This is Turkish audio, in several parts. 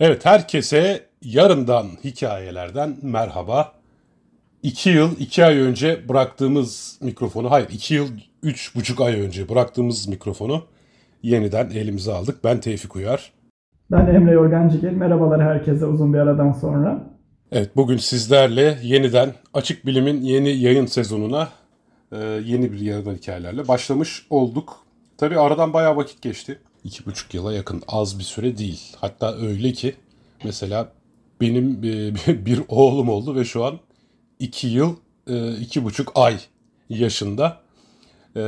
Evet herkese yarından hikayelerden merhaba. İki yıl iki ay önce bıraktığımız mikrofonu, hayır iki yıl üç buçuk ay önce bıraktığımız mikrofonu yeniden elimize aldık. Ben Tevfik Uyar. Ben Emre Yorgancıgil. Merhabalar herkese uzun bir aradan sonra. Evet bugün sizlerle yeniden Açık Bilim'in yeni yayın sezonuna e, yeni bir yarıdan hikayelerle başlamış olduk. Tabi aradan bayağı vakit geçti. İki buçuk yıla yakın az bir süre değil. Hatta öyle ki mesela benim e, bir oğlum oldu ve şu an iki yıl e, iki buçuk ay yaşında. E,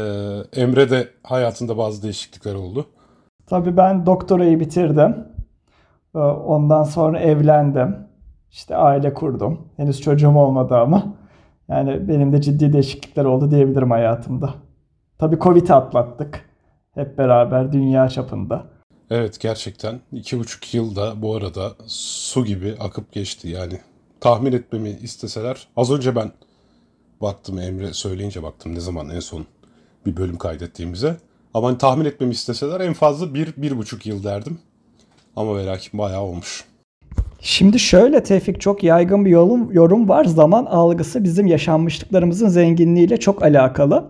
Emre de hayatında bazı değişiklikler oldu. Tabii ben doktorayı bitirdim. Ondan sonra evlendim. İşte aile kurdum. Henüz çocuğum olmadı ama. Yani benim de ciddi değişiklikler oldu diyebilirim hayatımda. Tabii Covid'i atlattık. Hep beraber dünya çapında. Evet gerçekten iki buçuk yılda bu arada su gibi akıp geçti yani. Tahmin etmemi isteseler az önce ben baktım Emre söyleyince baktım ne zaman en son bir bölüm kaydettiğimize. Ama hani tahmin etmemi isteseler en fazla bir, bir buçuk yıl derdim. Ama ve lakin bayağı olmuş. Şimdi şöyle Tevfik çok yaygın bir yorum, yorum var. Zaman algısı bizim yaşanmışlıklarımızın zenginliğiyle çok alakalı.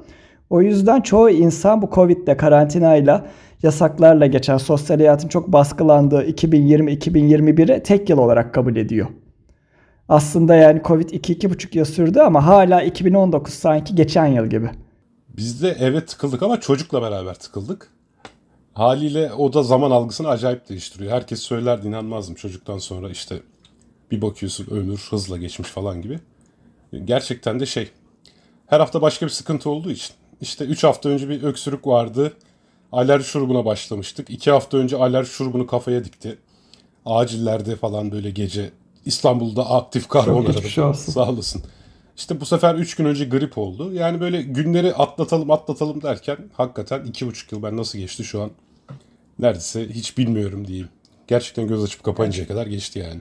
O yüzden çoğu insan bu Covid'de karantinayla yasaklarla geçen sosyal hayatın çok baskılandığı 2020-2021'i tek yıl olarak kabul ediyor. Aslında yani Covid 2-2,5 yıl sürdü ama hala 2019 sanki geçen yıl gibi. Biz de eve tıkıldık ama çocukla beraber tıkıldık. Haliyle o da zaman algısını acayip değiştiriyor. Herkes söylerdi inanmazdım çocuktan sonra işte bir bakıyorsun ömür hızla geçmiş falan gibi. Gerçekten de şey her hafta başka bir sıkıntı olduğu için. İşte 3 hafta önce bir öksürük vardı. Alerji şurubuna başlamıştık. 2 hafta önce alerji şurubunu kafaya dikti. Acillerde falan böyle gece İstanbul'da aktif karbon aradı. Şey Sağ olasın. İşte bu sefer 3 gün önce grip oldu. Yani böyle günleri atlatalım atlatalım derken hakikaten 2,5 yıl ben nasıl geçti şu an neredeyse hiç bilmiyorum diyeyim. Gerçekten göz açıp kapayıncaya kadar geçti yani.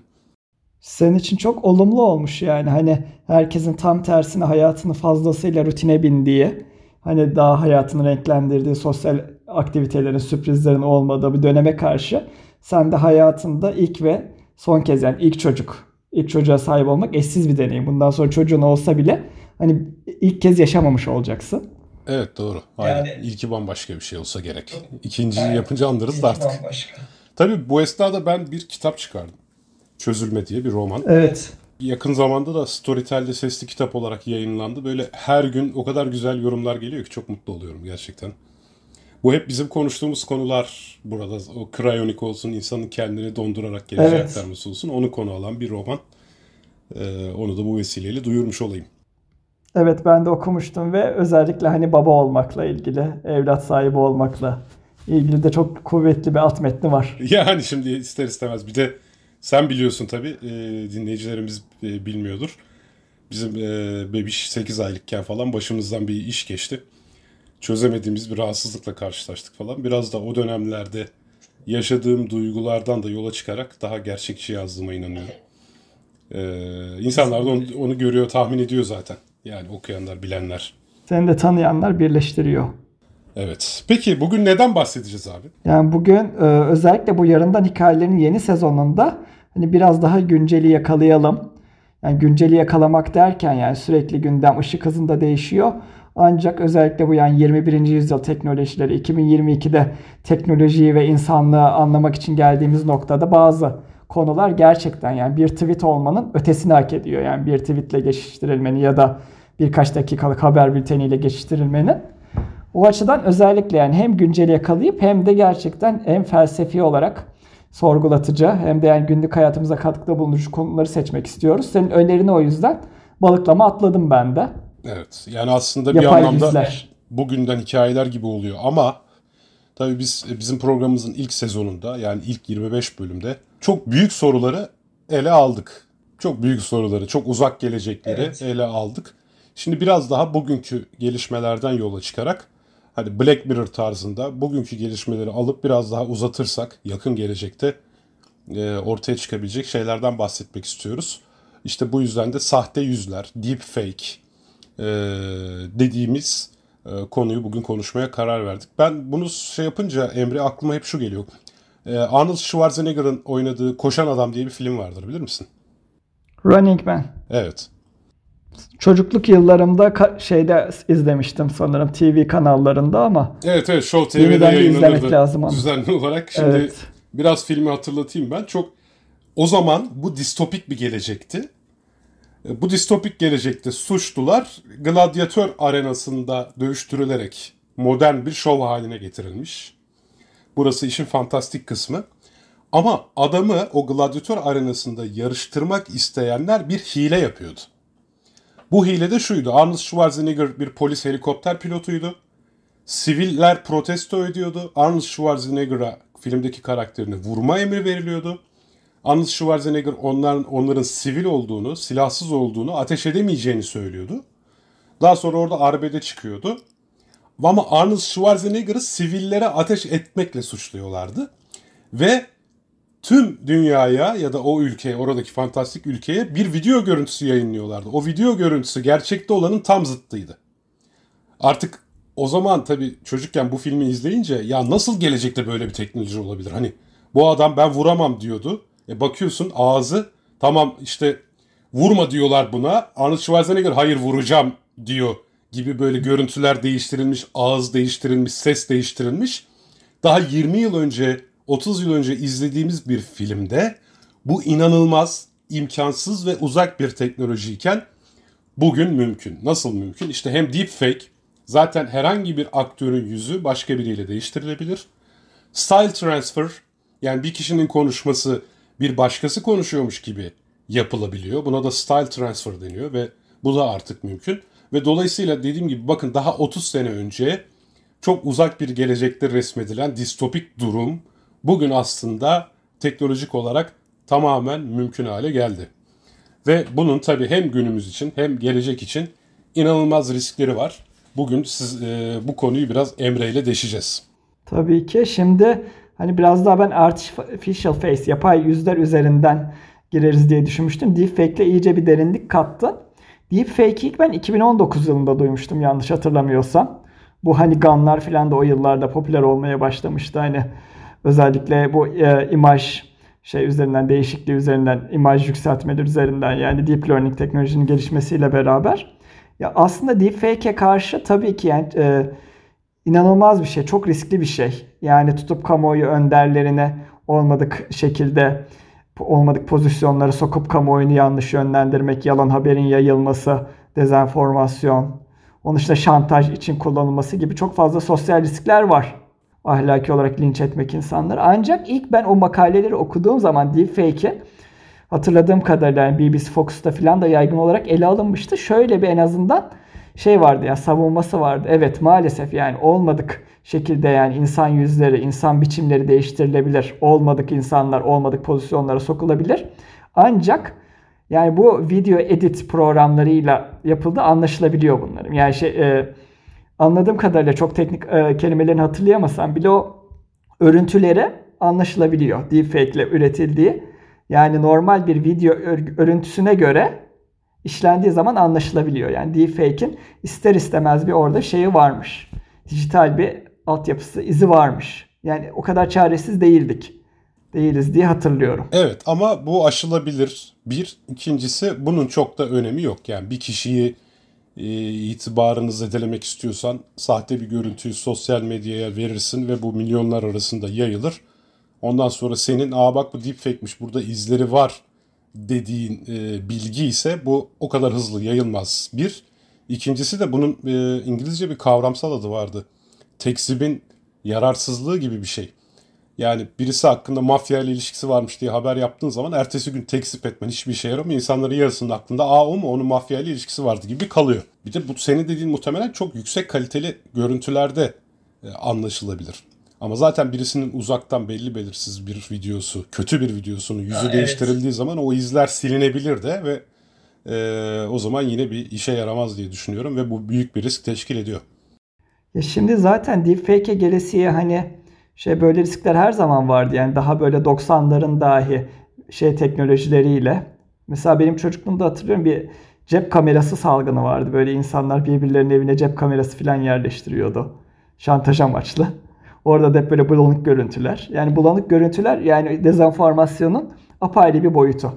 Senin için çok olumlu olmuş yani hani herkesin tam tersine hayatını fazlasıyla rutine bindiği, hani daha hayatını renklendirdiği sosyal aktivitelerin, sürprizlerin olmadığı bir döneme karşı sen de hayatında ilk ve son kez yani ilk çocuk ilk çocuğa sahip olmak eşsiz bir deneyim. Bundan sonra çocuğun olsa bile hani ilk kez yaşamamış olacaksın. Evet doğru. Aynen. Yani, İlki bambaşka bir şey olsa gerek. İkinciyi evet, yapınca anlarız da artık. Bambaşka. Tabii bu esnada ben bir kitap çıkardım. Çözülme diye bir roman. Evet. Yakın zamanda da Storytel'de sesli kitap olarak yayınlandı. Böyle her gün o kadar güzel yorumlar geliyor ki çok mutlu oluyorum gerçekten. Bu hep bizim konuştuğumuz konular burada. O krayonik olsun, insanın kendini dondurarak geleceği evet. aktarması olsun. Onu konu alan bir roman. Ee, onu da bu vesileyle duyurmuş olayım. Evet ben de okumuştum ve özellikle hani baba olmakla ilgili, evlat sahibi olmakla ilgili de çok kuvvetli bir alt metni var. Yani şimdi ister istemez bir de sen biliyorsun tabii e, dinleyicilerimiz e, bilmiyordur. Bizim e, bebiş 8 aylıkken falan başımızdan bir iş geçti çözemediğimiz bir rahatsızlıkla karşılaştık falan. Biraz da o dönemlerde yaşadığım duygulardan da yola çıkarak daha gerçekçi yazdığıma inanıyorum. Ee, insanlar da onu, onu görüyor, tahmin ediyor zaten. Yani okuyanlar, bilenler. Seni de tanıyanlar birleştiriyor. Evet. Peki bugün neden bahsedeceğiz abi? Yani bugün e, özellikle bu yarından hikayelerin yeni sezonunda hani biraz daha günceli yakalayalım. Yani günceli yakalamak derken yani sürekli gündem ışık hızında değişiyor. Ancak özellikle bu yani 21. yüzyıl teknolojileri 2022'de teknolojiyi ve insanlığı anlamak için geldiğimiz noktada bazı konular gerçekten yani bir tweet olmanın ötesini hak ediyor. Yani bir tweetle geçiştirilmeni ya da birkaç dakikalık haber bülteniyle geçiştirilmeni. O açıdan özellikle yani hem günceli yakalayıp hem de gerçekten hem felsefi olarak sorgulatıcı hem de yani günlük hayatımıza katkıda bulunucu konuları seçmek istiyoruz. Senin önerini o yüzden balıklama atladım ben de. Evet. Yani aslında bir Yapay anlamda yüzler. bugünden hikayeler gibi oluyor ama tabii biz bizim programımızın ilk sezonunda yani ilk 25 bölümde çok büyük soruları ele aldık. Çok büyük soruları, çok uzak gelecekleri evet. ele aldık. Şimdi biraz daha bugünkü gelişmelerden yola çıkarak hani Black Mirror tarzında bugünkü gelişmeleri alıp biraz daha uzatırsak yakın gelecekte e, ortaya çıkabilecek şeylerden bahsetmek istiyoruz. İşte bu yüzden de sahte yüzler, deep fake, e, dediğimiz e, konuyu bugün konuşmaya karar verdik. Ben bunu şey yapınca Emre aklıma hep şu geliyor. Ee, Arnold Schwarzenegger'ın oynadığı Koşan Adam diye bir film vardır bilir misin? Running Man. Evet. Çocukluk yıllarımda şeyde izlemiştim sanırım TV kanallarında ama. Evet evet Show TV'de yayınlanırdı lazım ama. düzenli olarak. Şimdi evet. biraz filmi hatırlatayım ben. Çok o zaman bu distopik bir gelecekti. Bu distopik gelecekte suçlular gladyatör arenasında dövüştürülerek modern bir şov haline getirilmiş. Burası işin fantastik kısmı. Ama adamı o gladyatör arenasında yarıştırmak isteyenler bir hile yapıyordu. Bu hile de şuydu. Arnold Schwarzenegger bir polis helikopter pilotuydu. Siviller protesto ediyordu. Arnold Schwarzenegger'a filmdeki karakterini vurma emri veriliyordu. Arnold Schwarzenegger onların, onların sivil olduğunu, silahsız olduğunu, ateş edemeyeceğini söylüyordu. Daha sonra orada arbede çıkıyordu. Ama Arnold Schwarzenegger'ı sivillere ateş etmekle suçluyorlardı. Ve tüm dünyaya ya da o ülkeye, oradaki fantastik ülkeye bir video görüntüsü yayınlıyorlardı. O video görüntüsü gerçekte olanın tam zıttıydı. Artık o zaman tabii çocukken bu filmi izleyince ya nasıl gelecekte böyle bir teknoloji olabilir? Hani bu adam ben vuramam diyordu. E bakıyorsun ağzı tamam işte vurma diyorlar buna. Arnold Schwarzenegger hayır vuracağım diyor gibi böyle görüntüler değiştirilmiş, ağız değiştirilmiş, ses değiştirilmiş. Daha 20 yıl önce, 30 yıl önce izlediğimiz bir filmde bu inanılmaz, imkansız ve uzak bir teknolojiyken bugün mümkün. Nasıl mümkün? İşte hem deepfake, zaten herhangi bir aktörün yüzü başka biriyle değiştirilebilir. Style transfer, yani bir kişinin konuşması bir başkası konuşuyormuş gibi yapılabiliyor. Buna da style transfer deniyor ve bu da artık mümkün. Ve dolayısıyla dediğim gibi bakın daha 30 sene önce çok uzak bir gelecekte resmedilen distopik durum bugün aslında teknolojik olarak tamamen mümkün hale geldi. Ve bunun tabii hem günümüz için hem gelecek için inanılmaz riskleri var. Bugün siz e, bu konuyu biraz Emre ile deşeceğiz. Tabii ki. Şimdi hani biraz daha ben artificial face, yapay yüzler üzerinden gireriz diye düşünmüştüm. Deepfake ile iyice bir derinlik kattı. Deepfake'i ilk ben 2019 yılında duymuştum yanlış hatırlamıyorsam. Bu hani gunlar falan da o yıllarda popüler olmaya başlamıştı. Hani özellikle bu e, imaj şey üzerinden değişikliği üzerinden imaj yükseltmeleri üzerinden yani deep learning teknolojinin gelişmesiyle beraber ya aslında deepfake'e karşı tabii ki yani e, inanılmaz bir şey, çok riskli bir şey. Yani tutup kamuoyu önderlerine olmadık şekilde olmadık pozisyonları sokup kamuoyunu yanlış yönlendirmek, yalan haberin yayılması, dezenformasyon, onun işte şantaj için kullanılması gibi çok fazla sosyal riskler var. Ahlaki olarak linç etmek insanları. Ancak ilk ben o makaleleri okuduğum zaman deepfake'i hatırladığım kadarıyla yani BBC Focus'ta falan da yaygın olarak ele alınmıştı. Şöyle bir en azından şey vardı ya savunması vardı. Evet maalesef yani olmadık şekilde yani insan yüzleri, insan biçimleri değiştirilebilir. Olmadık insanlar, olmadık pozisyonlara sokulabilir. Ancak yani bu video edit programlarıyla yapıldı anlaşılabiliyor bunların. Yani şey e, anladığım kadarıyla çok teknik e, kelimelerini hatırlayamasam bile o örüntüleri anlaşılabiliyor. Deepfake ile üretildiği. Yani normal bir video örüntüsüne göre işlendiği zaman anlaşılabiliyor. Yani deepfake'in ister istemez bir orada şeyi varmış. Dijital bir altyapısı, izi varmış. Yani o kadar çaresiz değildik. Değiliz diye hatırlıyorum. Evet ama bu aşılabilir. Bir. ikincisi bunun çok da önemi yok. Yani bir kişiyi itibarını zedelemek istiyorsan sahte bir görüntüyü sosyal medyaya verirsin ve bu milyonlar arasında yayılır. Ondan sonra senin aa bak bu deepfake'miş burada izleri var dediğin e, bilgi ise bu o kadar hızlı yayılmaz. Bir. İkincisi de bunun e, İngilizce bir kavramsal adı vardı. Tekzibin yararsızlığı gibi bir şey. Yani birisi hakkında mafya ile ilişkisi varmış diye haber yaptığın zaman ertesi gün tekzip etmen hiçbir işe yaramıyor. İnsanların yarısının aklında aa o mu onun mafya ile ilişkisi vardı gibi kalıyor. Bir de bu senin dediğin muhtemelen çok yüksek kaliteli görüntülerde e, anlaşılabilir. Ama zaten birisinin uzaktan belli belirsiz bir videosu, kötü bir videosunun yüzü ya, değiştirildiği evet. zaman o izler silinebilir de ve e, o zaman yine bir işe yaramaz diye düşünüyorum ve bu büyük bir risk teşkil ediyor. Ya şimdi zaten deepfake'e gelesiye hani şey böyle riskler her zaman vardı. Yani daha böyle 90'ların dahi şey teknolojileriyle. Mesela benim çocukluğumda hatırlıyorum bir cep kamerası salgını vardı. Böyle insanlar birbirlerinin evine cep kamerası falan yerleştiriyordu. Şantaj amaçlı. Orada da hep böyle bulanık görüntüler. Yani bulanık görüntüler yani dezenformasyonun apayrı bir boyutu.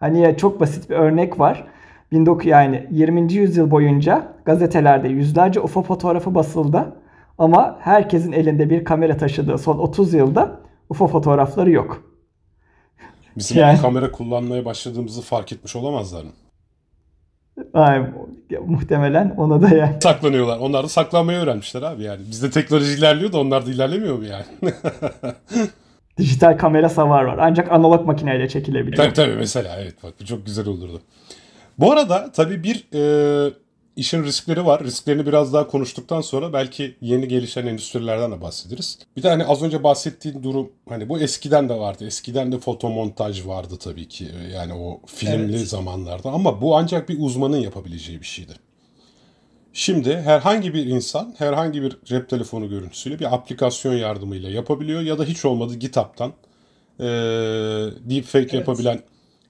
Hani çok basit bir örnek var. 19 yani 20. yüzyıl boyunca gazetelerde yüzlerce UFO fotoğrafı basıldı. Ama herkesin elinde bir kamera taşıdığı son 30 yılda UFO fotoğrafları yok. Bizim yani, kamera kullanmaya başladığımızı fark etmiş olamazlar mı? Ay, muhtemelen ona da yani. Saklanıyorlar. Onlar da saklanmayı öğrenmişler abi yani. Bizde teknoloji ilerliyor da onlar da ilerlemiyor mu yani? Dijital kamera savar var. Ancak analog makineyle çekilebiliyor. Tabii tabii mesela evet bak bu çok güzel olurdu. Bu arada tabii bir e, işin riskleri var. Risklerini biraz daha konuştuktan sonra belki yeni gelişen endüstrilerden de bahsederiz. Bir de hani az önce bahsettiğin durum hani bu eskiden de vardı. Eskiden de fotomontaj vardı tabii ki. Yani o filmli evet. zamanlarda ama bu ancak bir uzmanın yapabileceği bir şeydi. Şimdi herhangi bir insan herhangi bir cep telefonu görüntüsüyle bir aplikasyon yardımıyla yapabiliyor ya da hiç olmadı GitHub'tan e, deepfake evet. yapabilen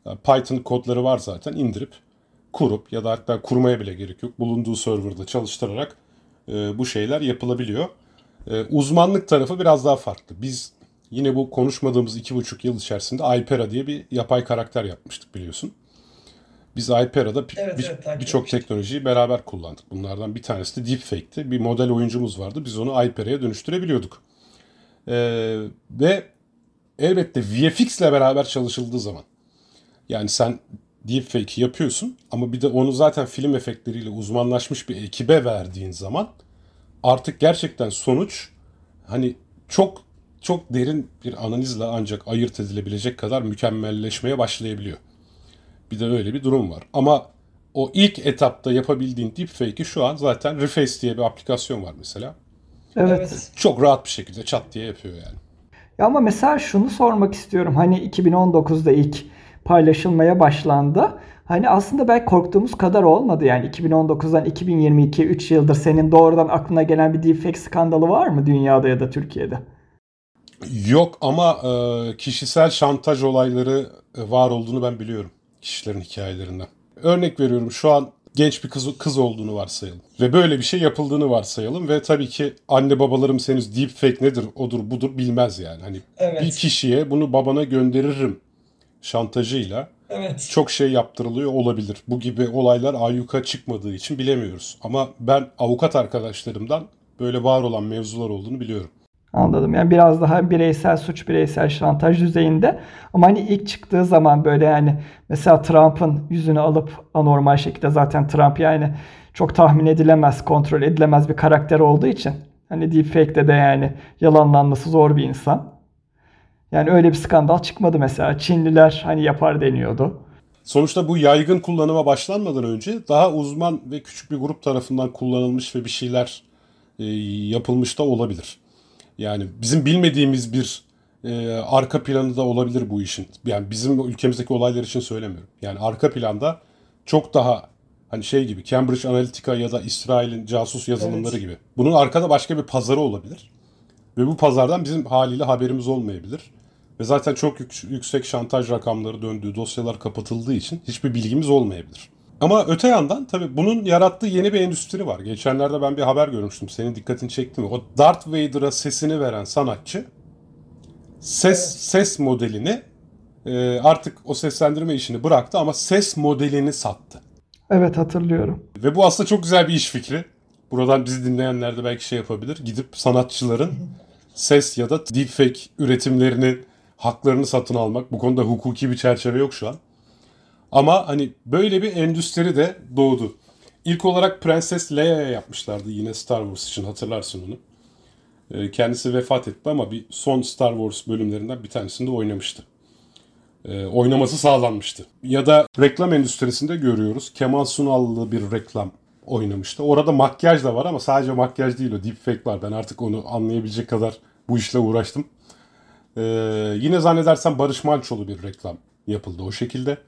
Python kodları var zaten indirip kurup ya da hatta kurmaya bile gerek yok. Bulunduğu serverda çalıştırarak e, bu şeyler yapılabiliyor. E, uzmanlık tarafı biraz daha farklı. Biz yine bu konuşmadığımız iki buçuk yıl içerisinde Hypera diye bir yapay karakter yapmıştık biliyorsun. Biz Hypera'da evet, bir, evet, birçok teknolojiyi beraber kullandık. Bunlardan bir tanesi de Deepfake'ti. Bir model oyuncumuz vardı. Biz onu Hypera'ya dönüştürebiliyorduk. Ee, ve elbette VFX ile beraber çalışıldığı zaman yani sen deepfake yapıyorsun ama bir de onu zaten film efektleriyle uzmanlaşmış bir ekibe verdiğin zaman artık gerçekten sonuç hani çok çok derin bir analizle ancak ayırt edilebilecek kadar mükemmelleşmeye başlayabiliyor. Bir de öyle bir durum var. Ama o ilk etapta yapabildiğin deepfake'i şu an zaten Reface diye bir aplikasyon var mesela. Evet. Çok rahat bir şekilde çat diye yapıyor yani. Ya ama mesela şunu sormak istiyorum. Hani 2019'da ilk paylaşılmaya başlandı. Hani aslında belki korktuğumuz kadar olmadı yani 2019'dan 2022 3 yıldır senin doğrudan aklına gelen bir deepfake skandalı var mı dünyada ya da Türkiye'de? Yok ama e, kişisel şantaj olayları e, var olduğunu ben biliyorum kişilerin hikayelerinden. Örnek veriyorum şu an genç bir kız, kız olduğunu varsayalım. Ve böyle bir şey yapıldığını varsayalım. Ve tabii ki anne babalarım henüz deepfake nedir, odur budur bilmez yani. Hani evet. bir kişiye bunu babana gönderirim şantajıyla evet. çok şey yaptırılıyor olabilir. Bu gibi olaylar ayyuka çıkmadığı için bilemiyoruz. Ama ben avukat arkadaşlarımdan böyle var olan mevzular olduğunu biliyorum. Anladım. Yani biraz daha bireysel suç, bireysel şantaj düzeyinde. Ama hani ilk çıktığı zaman böyle yani mesela Trump'ın yüzünü alıp anormal şekilde zaten Trump yani çok tahmin edilemez, kontrol edilemez bir karakter olduğu için hani deepfake'de de yani yalanlanması zor bir insan. Yani öyle bir skandal çıkmadı mesela. Çinliler hani yapar deniyordu. Sonuçta bu yaygın kullanıma başlanmadan önce daha uzman ve küçük bir grup tarafından kullanılmış ve bir şeyler e, yapılmış da olabilir. Yani bizim bilmediğimiz bir e, arka planı da olabilir bu işin. Yani bizim ülkemizdeki olaylar için söylemiyorum. Yani arka planda çok daha hani şey gibi Cambridge Analytica ya da İsrail'in casus yazılımları evet. gibi. Bunun arkada başka bir pazarı olabilir. Ve bu pazardan bizim haliyle haberimiz olmayabilir. Ve zaten çok yüksek şantaj rakamları döndüğü dosyalar kapatıldığı için hiçbir bilgimiz olmayabilir. Ama öte yandan tabii bunun yarattığı yeni bir endüstri var. Geçenlerde ben bir haber görmüştüm. Senin dikkatini çekti mi? O Darth Vader'a sesini veren sanatçı ses evet. ses modelini e, artık o seslendirme işini bıraktı ama ses modelini sattı. Evet hatırlıyorum. Ve bu aslında çok güzel bir iş fikri. Buradan bizi dinleyenler de belki şey yapabilir. Gidip sanatçıların ses ya da deepfake üretimlerini haklarını satın almak. Bu konuda hukuki bir çerçeve yok şu an. Ama hani böyle bir endüstri de doğdu. İlk olarak Prenses Leia'ya yapmışlardı yine Star Wars için hatırlarsın onu. Ee, kendisi vefat etti ama bir son Star Wars bölümlerinden bir tanesinde oynamıştı. Ee, oynaması sağlanmıştı. Ya da reklam endüstrisinde görüyoruz. Kemal Sunal'lı bir reklam oynamıştı. Orada makyaj da var ama sadece makyaj değil o deepfake var. Ben artık onu anlayabilecek kadar bu işle uğraştım. Ee, yine zannedersem Barış Manço'lu bir reklam yapıldı o şekilde.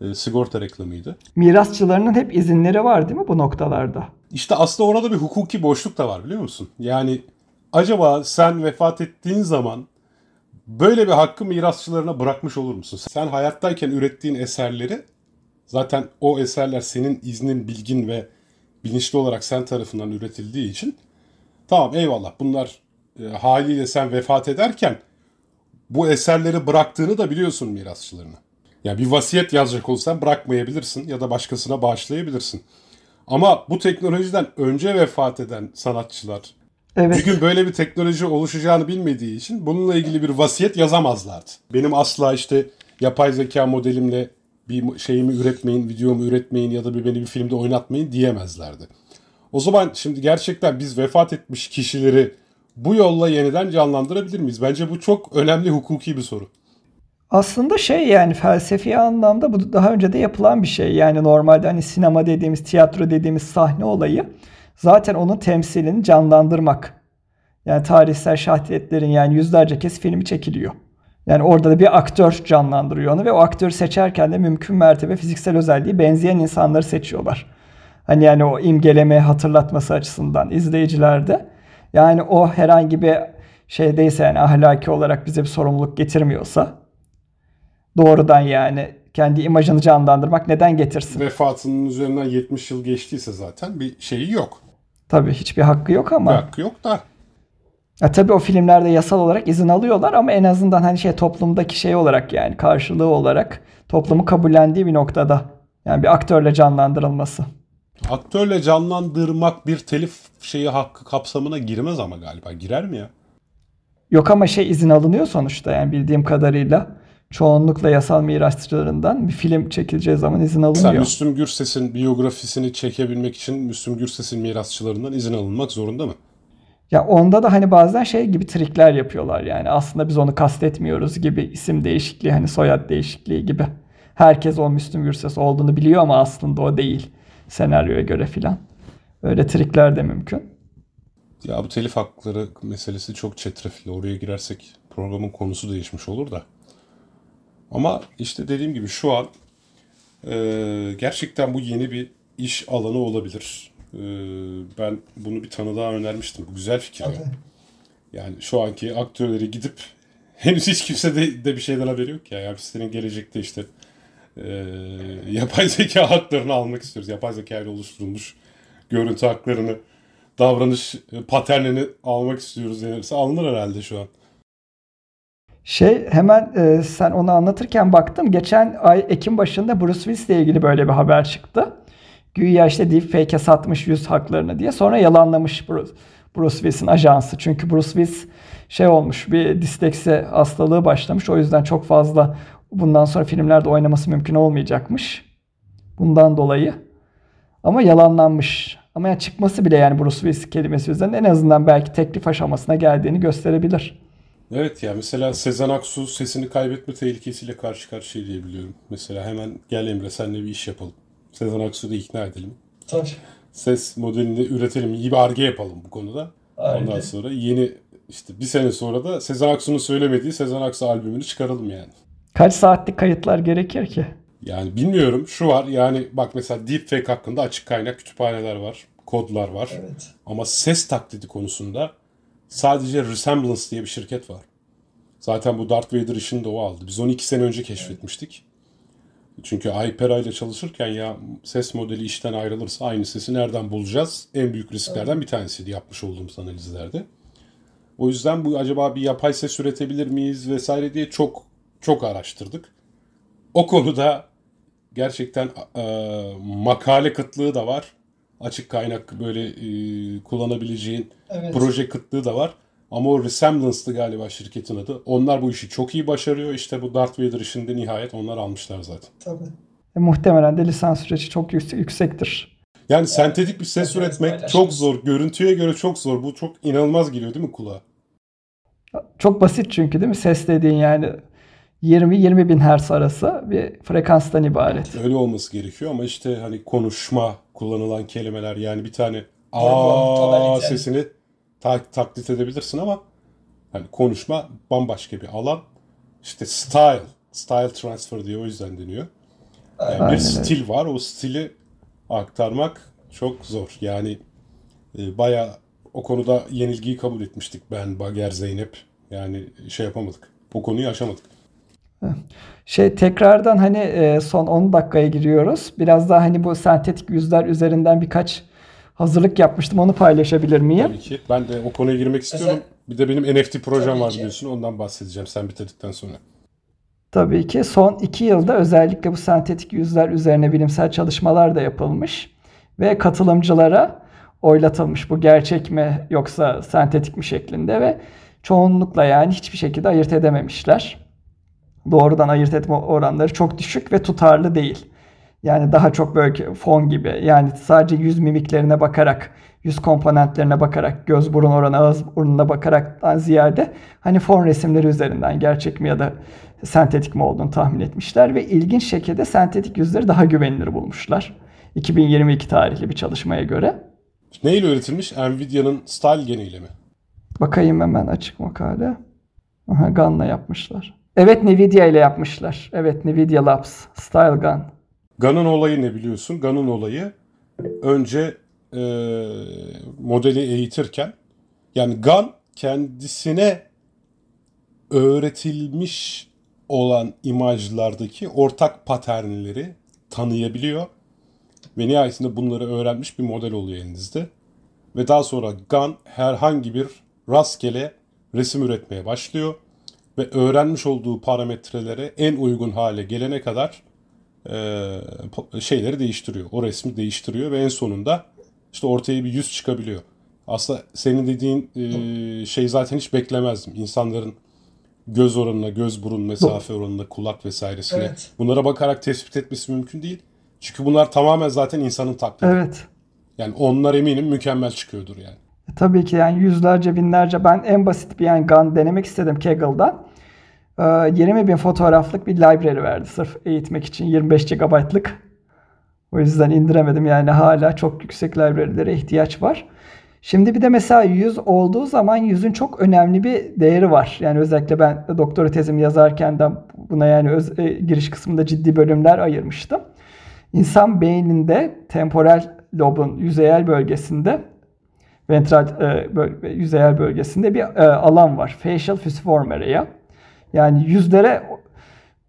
Ee, sigorta reklamıydı. Mirasçılarının hep izinleri var değil mi bu noktalarda? İşte aslında orada bir hukuki boşluk da var biliyor musun? Yani acaba sen vefat ettiğin zaman böyle bir hakkı mirasçılarına bırakmış olur musun? Sen hayattayken ürettiğin eserleri zaten o eserler senin iznin, bilgin ve bilinçli olarak sen tarafından üretildiği için tamam eyvallah bunlar e, haliyle sen vefat ederken bu eserleri bıraktığını da biliyorsun mirasçılarına. Yani bir vasiyet yazacak olsan bırakmayabilirsin ya da başkasına bağışlayabilirsin. Ama bu teknolojiden önce vefat eden sanatçılar Evet. bir gün böyle bir teknoloji oluşacağını bilmediği için bununla ilgili bir vasiyet yazamazlardı. Benim asla işte yapay zeka modelimle bir şeyimi üretmeyin, videomu üretmeyin ya da bir beni bir filmde oynatmayın diyemezlerdi. O zaman şimdi gerçekten biz vefat etmiş kişileri bu yolla yeniden canlandırabilir miyiz? Bence bu çok önemli hukuki bir soru. Aslında şey yani felsefi anlamda bu daha önce de yapılan bir şey. Yani normalde hani sinema dediğimiz, tiyatro dediğimiz sahne olayı zaten onun temsilini canlandırmak. Yani tarihsel şahsiyetlerin yani yüzlerce kez filmi çekiliyor. Yani orada da bir aktör canlandırıyor onu ve o aktörü seçerken de mümkün mertebe fiziksel özelliği benzeyen insanları seçiyorlar. Hani yani o imgeleme hatırlatması açısından izleyicilerde. Yani o herhangi bir şeydeyse yani ahlaki olarak bize bir sorumluluk getirmiyorsa doğrudan yani kendi imajını canlandırmak neden getirsin? Vefatının üzerinden 70 yıl geçtiyse zaten bir şeyi yok. Tabii hiçbir hakkı yok Bir ama hakkı yok da. ya tabii o filmlerde yasal olarak izin alıyorlar ama en azından hani şey toplumdaki şey olarak yani karşılığı olarak toplumu kabullendiği bir noktada yani bir aktörle canlandırılması. Aktörle canlandırmak bir telif şeyi hakkı kapsamına girmez ama galiba. Girer mi ya? Yok ama şey izin alınıyor sonuçta yani bildiğim kadarıyla çoğunlukla yasal mirasçılarından bir film çekileceği zaman izin Sen alınıyor. Müslüm Gürses'in biyografisini çekebilmek için Müslüm Gürses'in mirasçılarından izin alınmak zorunda mı? Ya onda da hani bazen şey gibi trikler yapıyorlar yani aslında biz onu kastetmiyoruz gibi isim değişikliği hani soyad değişikliği gibi. Herkes o Müslüm Gürses olduğunu biliyor ama aslında o değil senaryoya göre filan. Öyle trikler de mümkün. Ya bu telif hakları meselesi çok çetrefilli. Oraya girersek programın konusu değişmiş olur da. Ama işte dediğim gibi şu an e, gerçekten bu yeni bir iş alanı olabilir. E, ben bunu bir tanıdığa önermiştim. Bu güzel fikir. ya. Yani şu anki aktörleri gidip henüz hiç kimse de, de bir şeyden haberi yok ya. Yani senin gelecekte işte e, yapay zeka haklarını almak istiyoruz. Yapay zeka ile oluşturulmuş görüntü haklarını, davranış paternini almak istiyoruz denirse alınır herhalde şu an. Şey hemen e, sen onu anlatırken baktım. Geçen ay Ekim başında Bruce Willis ile ilgili böyle bir haber çıktı. Güya işte deepfake'e satmış yüz haklarını diye. Sonra yalanlamış Bruce, Bruce Willis'in ajansı. Çünkü Bruce Willis şey olmuş bir disleksi hastalığı başlamış. O yüzden çok fazla bundan sonra filmlerde oynaması mümkün olmayacakmış. Bundan dolayı. Ama yalanlanmış. Ama yani çıkması bile yani Bruce Willis kelimesi üzerinden en azından belki teklif aşamasına geldiğini gösterebilir. Evet ya mesela Sezen Aksu sesini kaybetme tehlikesiyle karşı karşıya diye biliyorum. Mesela hemen gel Emre senle bir iş yapalım. Sezen Aksu'yu da ikna edelim. Tabii. Ses modelini üretelim. iyi bir arge yapalım bu konuda. Aynen. Ondan sonra yeni işte bir sene sonra da Sezen Aksu'nun söylemediği Sezen Aksu albümünü çıkaralım yani. Kaç saatlik kayıtlar gerekir ki? Yani bilmiyorum şu var yani bak mesela deepfake hakkında açık kaynak kütüphaneler var, kodlar var. Evet. Ama ses taklidi konusunda sadece Resemblance diye bir şirket var. Zaten bu Darth Vader işini de o aldı. Biz onu iki sene önce keşfetmiştik. Çünkü Hypera ile çalışırken ya ses modeli işten ayrılırsa aynı sesi nereden bulacağız? En büyük risklerden bir tanesiydi yapmış olduğumuz analizlerde. O yüzden bu acaba bir yapay ses üretebilir miyiz vesaire diye çok çok araştırdık. O konuda gerçekten e, makale kıtlığı da var. Açık kaynak böyle e, kullanabileceğin Evet. proje kıtlığı da var. Ama o Resemblance'dı galiba şirketin adı. Onlar bu işi çok iyi başarıyor. İşte bu Darth Vader işinde nihayet onlar almışlar zaten. Tabii. E, muhtemelen de lisans süreci çok yüksek, yüksektir. Yani sentetik bir ses Evet, üretmek paylaşırız. çok zor. Görüntüye göre çok zor. Bu çok inanılmaz geliyor değil mi kulağa? Çok basit çünkü değil mi? Ses dediğin yani 20-20 bin hertz arası bir frekanstan ibaret. Öyle olması gerekiyor ama işte hani konuşma kullanılan kelimeler yani bir tane aa sesini ta- taklit edebilirsin ama hani konuşma bambaşka bir alan. İşte style, style transfer diye o yüzden deniyor. Yani Aynen bir stil var. O stili aktarmak çok zor. Yani e, bayağı o konuda yenilgiyi kabul etmiştik ben, Bager, Zeynep. Yani şey yapamadık. O konuyu aşamadık. Şey tekrardan hani e, son 10 dakikaya giriyoruz. Biraz daha hani bu sentetik yüzler üzerinden birkaç hazırlık yapmıştım. Onu paylaşabilir miyim? Tabii ki. Ben de o konuya girmek istiyorum. Bir de benim NFT projem var biliyorsun. Ondan bahsedeceğim sen bitirdikten sonra. Tabii ki son iki yılda özellikle bu sentetik yüzler üzerine bilimsel çalışmalar da yapılmış. Ve katılımcılara oylatılmış bu gerçek mi yoksa sentetik mi şeklinde ve çoğunlukla yani hiçbir şekilde ayırt edememişler. Doğrudan ayırt etme oranları çok düşük ve tutarlı değil. Yani daha çok böyle fon gibi yani sadece yüz mimiklerine bakarak, yüz komponentlerine bakarak, göz burun oranı, ağız burnuna bakaraktan ziyade hani fon resimleri üzerinden gerçek mi ya da sentetik mi olduğunu tahmin etmişler ve ilginç şekilde sentetik yüzleri daha güvenilir bulmuşlar. 2022 tarihli bir çalışmaya göre. Neyle üretilmiş? Nvidia'nın Style geniyle mi? Bakayım hemen açık makale. Aha, Gun'la yapmışlar. Evet Nvidia ile yapmışlar. Evet Nvidia Labs. Style Gun. Gun'ın olayı ne biliyorsun? Gun'ın olayı önce e, modeli eğitirken yani Gun kendisine öğretilmiş olan imajlardaki ortak paternleri tanıyabiliyor ve nihayetinde bunları öğrenmiş bir model oluyor elinizde. Ve daha sonra Gun herhangi bir rastgele resim üretmeye başlıyor ve öğrenmiş olduğu parametrelere en uygun hale gelene kadar e, şeyleri değiştiriyor. O resmi değiştiriyor ve en sonunda işte ortaya bir yüz çıkabiliyor. Aslında senin dediğin e, şey zaten hiç beklemezdim. İnsanların göz oranına, göz burun mesafe oranına, kulak vesairesine evet. bunlara bakarak tespit etmesi mümkün değil. Çünkü bunlar tamamen zaten insanın taklidi. Evet. Yani onlar eminim mükemmel çıkıyordur yani. E, tabii ki yani yüzlerce binlerce ben en basit bir yani gun denemek istedim Kaggle'dan. Ee, 20 bin fotoğraflık bir library verdi sırf eğitmek için 25 GB'lık. O yüzden indiremedim yani hala çok yüksek library'lere ihtiyaç var. Şimdi bir de mesela yüz olduğu zaman yüzün çok önemli bir değeri var. Yani özellikle ben doktora tezimi yazarken de buna yani öz, e, giriş kısmında ciddi bölümler ayırmıştım. İnsan beyninde temporal lobun yüzeyel bölgesinde ventral e, böl yüzeyel bölgesinde bir e, alan var. Facial fusiform area. Yani yüzlere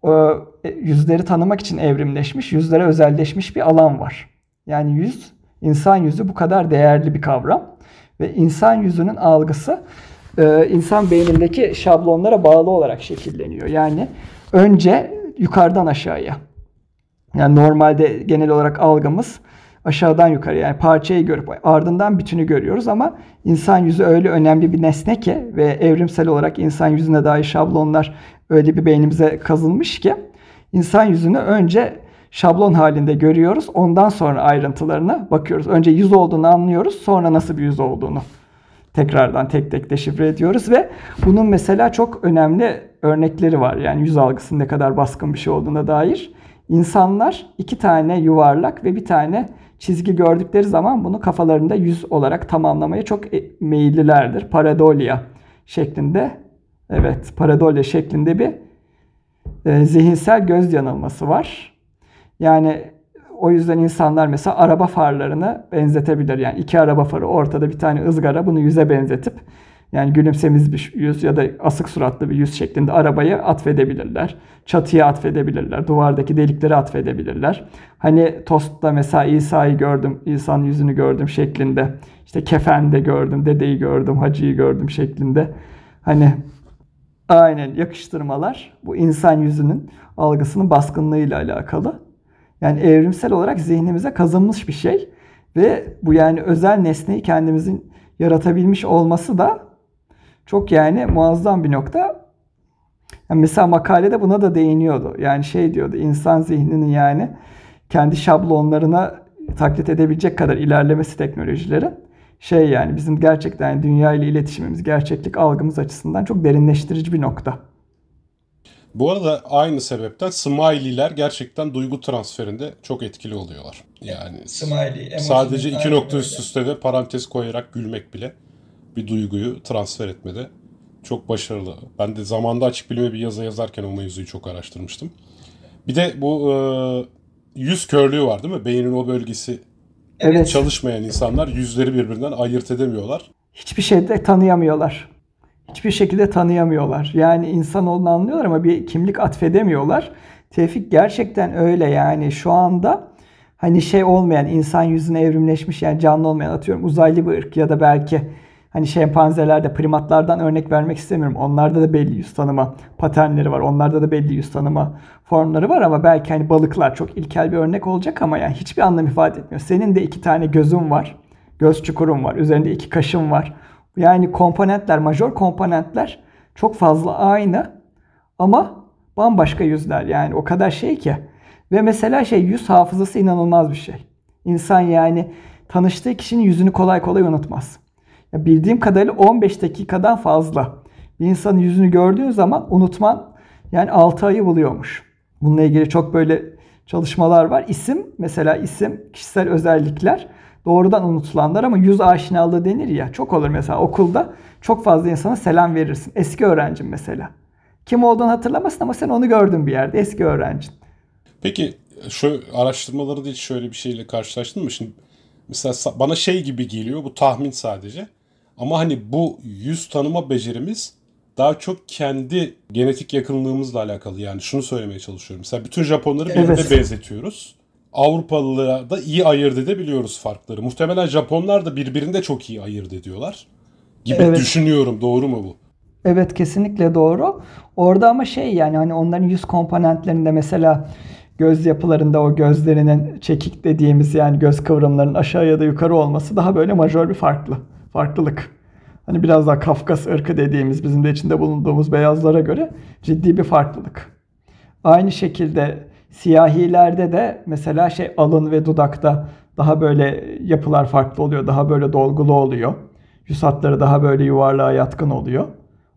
e, yüzleri tanımak için evrimleşmiş, yüzlere özelleşmiş bir alan var. Yani yüz, insan yüzü bu kadar değerli bir kavram. Ve insan yüzünün algısı e, insan beynindeki şablonlara bağlı olarak şekilleniyor. Yani önce yukarıdan aşağıya. Yani normalde genel olarak algımız aşağıdan yukarı yani parçayı görüp ardından bütünü görüyoruz ama insan yüzü öyle önemli bir nesne ki ve evrimsel olarak insan yüzüne dair şablonlar öyle bir beynimize kazılmış ki insan yüzünü önce şablon halinde görüyoruz. Ondan sonra ayrıntılarına bakıyoruz. Önce yüz olduğunu anlıyoruz. Sonra nasıl bir yüz olduğunu tekrardan tek tek deşifre ediyoruz ve bunun mesela çok önemli örnekleri var. Yani yüz algısının ne kadar baskın bir şey olduğuna dair. İnsanlar iki tane yuvarlak ve bir tane çizgi gördükleri zaman bunu kafalarında yüz olarak tamamlamaya çok e, meyillilerdir. Paradolya şeklinde, evet paradolya şeklinde bir e, zihinsel göz yanılması var. Yani o yüzden insanlar mesela araba farlarını benzetebilir. Yani iki araba farı ortada bir tane ızgara bunu yüze benzetip yani gülümsemiz bir yüz ya da asık suratlı bir yüz şeklinde arabayı atfedebilirler. Çatıya atfedebilirler. Duvardaki delikleri atfedebilirler. Hani Tost'ta mesela İsa'yı gördüm, İsa'nın yüzünü gördüm şeklinde. İşte kefende gördüm, dedeyi gördüm, hacıyı gördüm şeklinde. Hani aynen yakıştırmalar bu insan yüzünün algısının baskınlığıyla alakalı. Yani evrimsel olarak zihnimize kazınmış bir şey. Ve bu yani özel nesneyi kendimizin yaratabilmiş olması da çok yani muazzam bir nokta. Yani mesela makalede buna da değiniyordu. Yani şey diyordu insan zihninin yani kendi şablonlarına taklit edebilecek kadar ilerlemesi teknolojileri şey yani bizim gerçekten dünya ile iletişimimiz, gerçeklik algımız açısından çok derinleştirici bir nokta. Bu arada aynı sebepten smiley'ler gerçekten duygu transferinde çok etkili oluyorlar. Yani Smiley, sadece iki nokta üst üste ve parantez koyarak gülmek bile bir duyguyu transfer etmede çok başarılı. Ben de zamanda açık bilime bir yazı yazarken o mevzuyu çok araştırmıştım. Bir de bu e, yüz körlüğü var değil mi? Beynin o bölgesi evet. çalışmayan insanlar yüzleri birbirinden ayırt edemiyorlar. Hiçbir şeyde tanıyamıyorlar. Hiçbir şekilde tanıyamıyorlar. Yani insan olduğunu anlıyorlar ama bir kimlik atfedemiyorlar. Tevfik gerçekten öyle yani şu anda hani şey olmayan insan yüzüne evrimleşmiş yani canlı olmayan atıyorum uzaylı bir ırk ya da belki Hani şempanzelerde, primatlardan örnek vermek istemiyorum. Onlarda da belli yüz tanıma paternleri var. Onlarda da belli yüz tanıma formları var ama belki hani balıklar çok ilkel bir örnek olacak ama yani hiçbir anlam ifade etmiyor. Senin de iki tane gözün var. Göz çukurun var. Üzerinde iki kaşın var. Yani komponentler, major komponentler çok fazla aynı ama bambaşka yüzler. Yani o kadar şey ki. Ve mesela şey yüz hafızası inanılmaz bir şey. İnsan yani tanıştığı kişinin yüzünü kolay kolay unutmaz. Ya bildiğim kadarıyla 15 dakikadan fazla bir insanın yüzünü gördüğün zaman unutman yani 6 ayı buluyormuş. Bununla ilgili çok böyle çalışmalar var. İsim mesela isim, kişisel özellikler doğrudan unutulanlar ama yüz aşinalığı denir ya. Çok olur mesela okulda çok fazla insana selam verirsin. Eski öğrencin mesela. Kim olduğunu hatırlamazsın ama sen onu gördün bir yerde eski öğrencin. Peki şu araştırmaları da hiç şöyle bir şeyle karşılaştın mı? Şimdi mesela bana şey gibi geliyor bu tahmin sadece. Ama hani bu yüz tanıma becerimiz daha çok kendi genetik yakınlığımızla alakalı. Yani şunu söylemeye çalışıyorum. Mesela bütün Japonları birbirine evet. benzetiyoruz. Avrupalılara da iyi ayırt edebiliyoruz farkları. Muhtemelen Japonlar da birbirinde çok iyi ayırt ediyorlar. Gibi evet. düşünüyorum. Doğru mu bu? Evet kesinlikle doğru. Orada ama şey yani hani onların yüz komponentlerinde mesela göz yapılarında o gözlerinin çekik dediğimiz yani göz kıvrımlarının aşağı ya da yukarı olması daha böyle majör bir farklı farklılık. Hani biraz daha Kafkas ırkı dediğimiz bizim de içinde bulunduğumuz beyazlara göre ciddi bir farklılık. Aynı şekilde siyahilerde de mesela şey alın ve dudakta daha böyle yapılar farklı oluyor. Daha böyle dolgulu oluyor. Yüz hatları daha böyle yuvarlığa yatkın oluyor.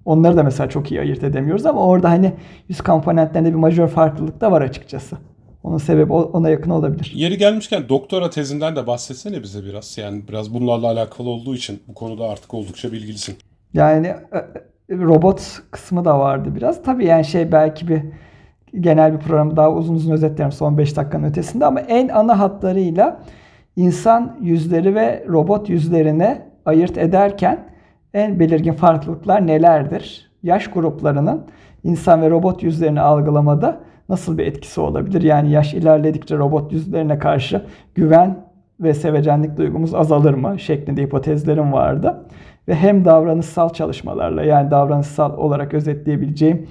Onları da mesela çok iyi ayırt edemiyoruz ama orada hani yüz komponentlerinde bir majör farklılık da var açıkçası. Onun sebebi ona yakın olabilir. Yeri gelmişken doktora tezinden de bahsetsene bize biraz. Yani biraz bunlarla alakalı olduğu için bu konuda artık oldukça bilgilisin. Yani e, e, robot kısmı da vardı biraz. Tabii yani şey belki bir genel bir programı daha uzun uzun özetlerim son 5 dakikanın ötesinde ama en ana hatlarıyla insan yüzleri ve robot yüzlerini ayırt ederken en belirgin farklılıklar nelerdir? Yaş gruplarının insan ve robot yüzlerini algılamada nasıl bir etkisi olabilir? Yani yaş ilerledikçe robot yüzlerine karşı güven ve sevecenlik duygumuz azalır mı? şeklinde hipotezlerim vardı. Ve hem davranışsal çalışmalarla yani davranışsal olarak özetleyebileceğim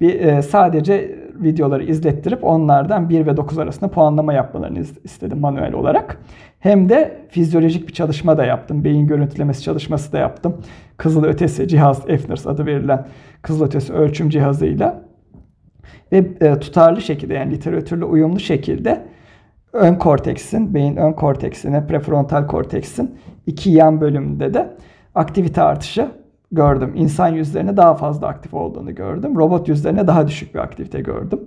bir e, sadece videoları izlettirip onlardan 1 ve 9 arasında puanlama yapmalarını istedim manuel olarak. Hem de fizyolojik bir çalışma da yaptım. Beyin görüntülemesi çalışması da yaptım. Kızıl ötesi cihaz, EFNIRS adı verilen kızıl ötesi ölçüm cihazıyla ve e, tutarlı şekilde yani literatürle uyumlu şekilde ön korteksin, beyin ön korteksine, prefrontal korteksin iki yan bölümünde de aktivite artışı gördüm. İnsan yüzlerine daha fazla aktif olduğunu gördüm. Robot yüzlerine daha düşük bir aktivite gördüm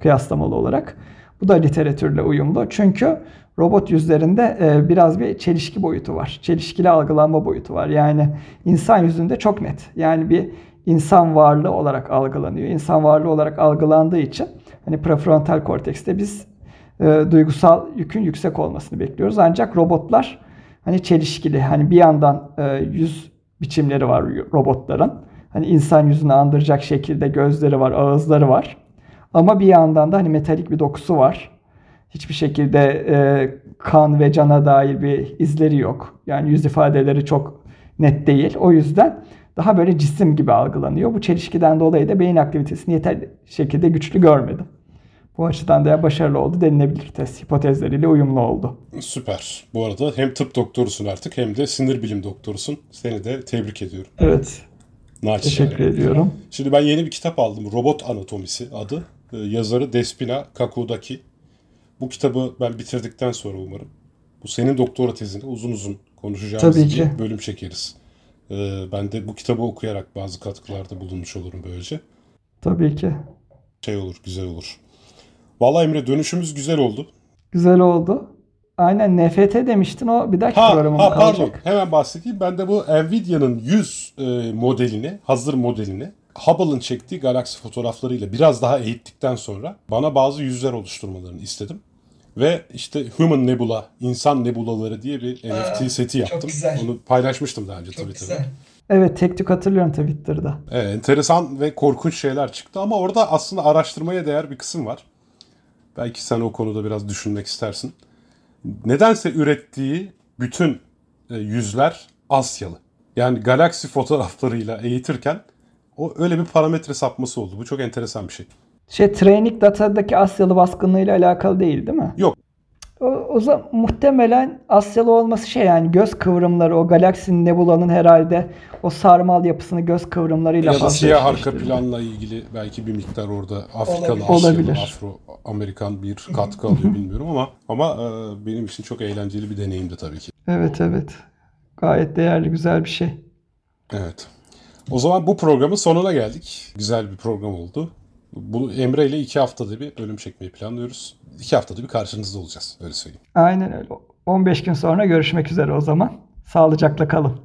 kıyaslamalı olarak. Bu da literatürle uyumlu. Çünkü robot yüzlerinde e, biraz bir çelişki boyutu var. Çelişkili algılanma boyutu var. Yani insan yüzünde çok net. Yani bir insan varlığı olarak algılanıyor. İnsan varlığı olarak algılandığı için hani prefrontal kortekste biz e, duygusal yükün yüksek olmasını bekliyoruz. Ancak robotlar hani çelişkili. Hani bir yandan e, yüz biçimleri var robotların. Hani insan yüzünü andıracak şekilde gözleri var, ağızları var. Ama bir yandan da hani metalik bir dokusu var. Hiçbir şekilde e, kan ve cana dair bir izleri yok. Yani yüz ifadeleri çok net değil. O yüzden daha böyle cisim gibi algılanıyor. Bu çelişkiden dolayı da beyin aktivitesini yeter şekilde güçlü görmedim. Bu açıdan da başarılı oldu denilebilir test hipotezleriyle uyumlu oldu. Süper. Bu arada hem tıp doktorusun artık hem de sinir bilim doktorusun. Seni de tebrik ediyorum. Evet. Naçizane. Teşekkür ediyorum. Şimdi ben yeni bir kitap aldım. Robot Anatomisi adı. Ee, yazarı Despina Kakudaki. Bu kitabı ben bitirdikten sonra umarım bu senin doktora tezini uzun uzun konuşacağımız Tabii bir bölüm çekeriz. Ee, ben de bu kitabı okuyarak bazı katkılarda bulunmuş olurum böylece. Tabii ki. Şey olur, güzel olur. Vallahi Emre dönüşümüz güzel oldu. Güzel oldu. Aynen NFT demiştin o bir dahaki ha, programım ha, pardon. Hemen bahsedeyim. Ben de bu Nvidia'nın 100 e, modelini, hazır modelini Hubble'ın çektiği galaksi fotoğraflarıyla biraz daha eğittikten sonra bana bazı yüzler oluşturmalarını istedim. Ve işte Human Nebula, insan nebulaları diye bir NFT Aa, seti yaptım. Çok güzel. Onu paylaşmıştım daha önce çok Twitter'da. Güzel. Evet tek tük hatırlıyorum Twitter'da. Evet, enteresan ve korkunç şeyler çıktı ama orada aslında araştırmaya değer bir kısım var. Belki sen o konuda biraz düşünmek istersin. Nedense ürettiği bütün e, yüzler Asyalı. Yani galaksi fotoğraflarıyla eğitirken o öyle bir parametre sapması oldu. Bu çok enteresan bir şey. Şey Training Data'daki Asyalı baskınlığıyla alakalı değil değil mi? Yok. O, o zaman muhtemelen Asyalı olması şey yani göz kıvrımları o Galaxy'nin Nebula'nın herhalde o sarmal yapısını göz kıvrımlarıyla Ya da siyah arka planla ilgili belki bir miktar orada Afrikalı, Olabilir. Asyalı. Afro Amerikan bir katkı alıyor bilmiyorum ama ama e, benim için çok eğlenceli bir deneyimdi tabii ki. Evet evet. Gayet değerli güzel bir şey. Evet. O zaman bu programın sonuna geldik. Güzel bir program oldu. Bu Emre ile iki haftada bir bölüm çekmeyi planlıyoruz. İki haftada bir karşınızda olacağız. Öyle söyleyeyim. Aynen öyle. 15 gün sonra görüşmek üzere o zaman. Sağlıcakla kalın.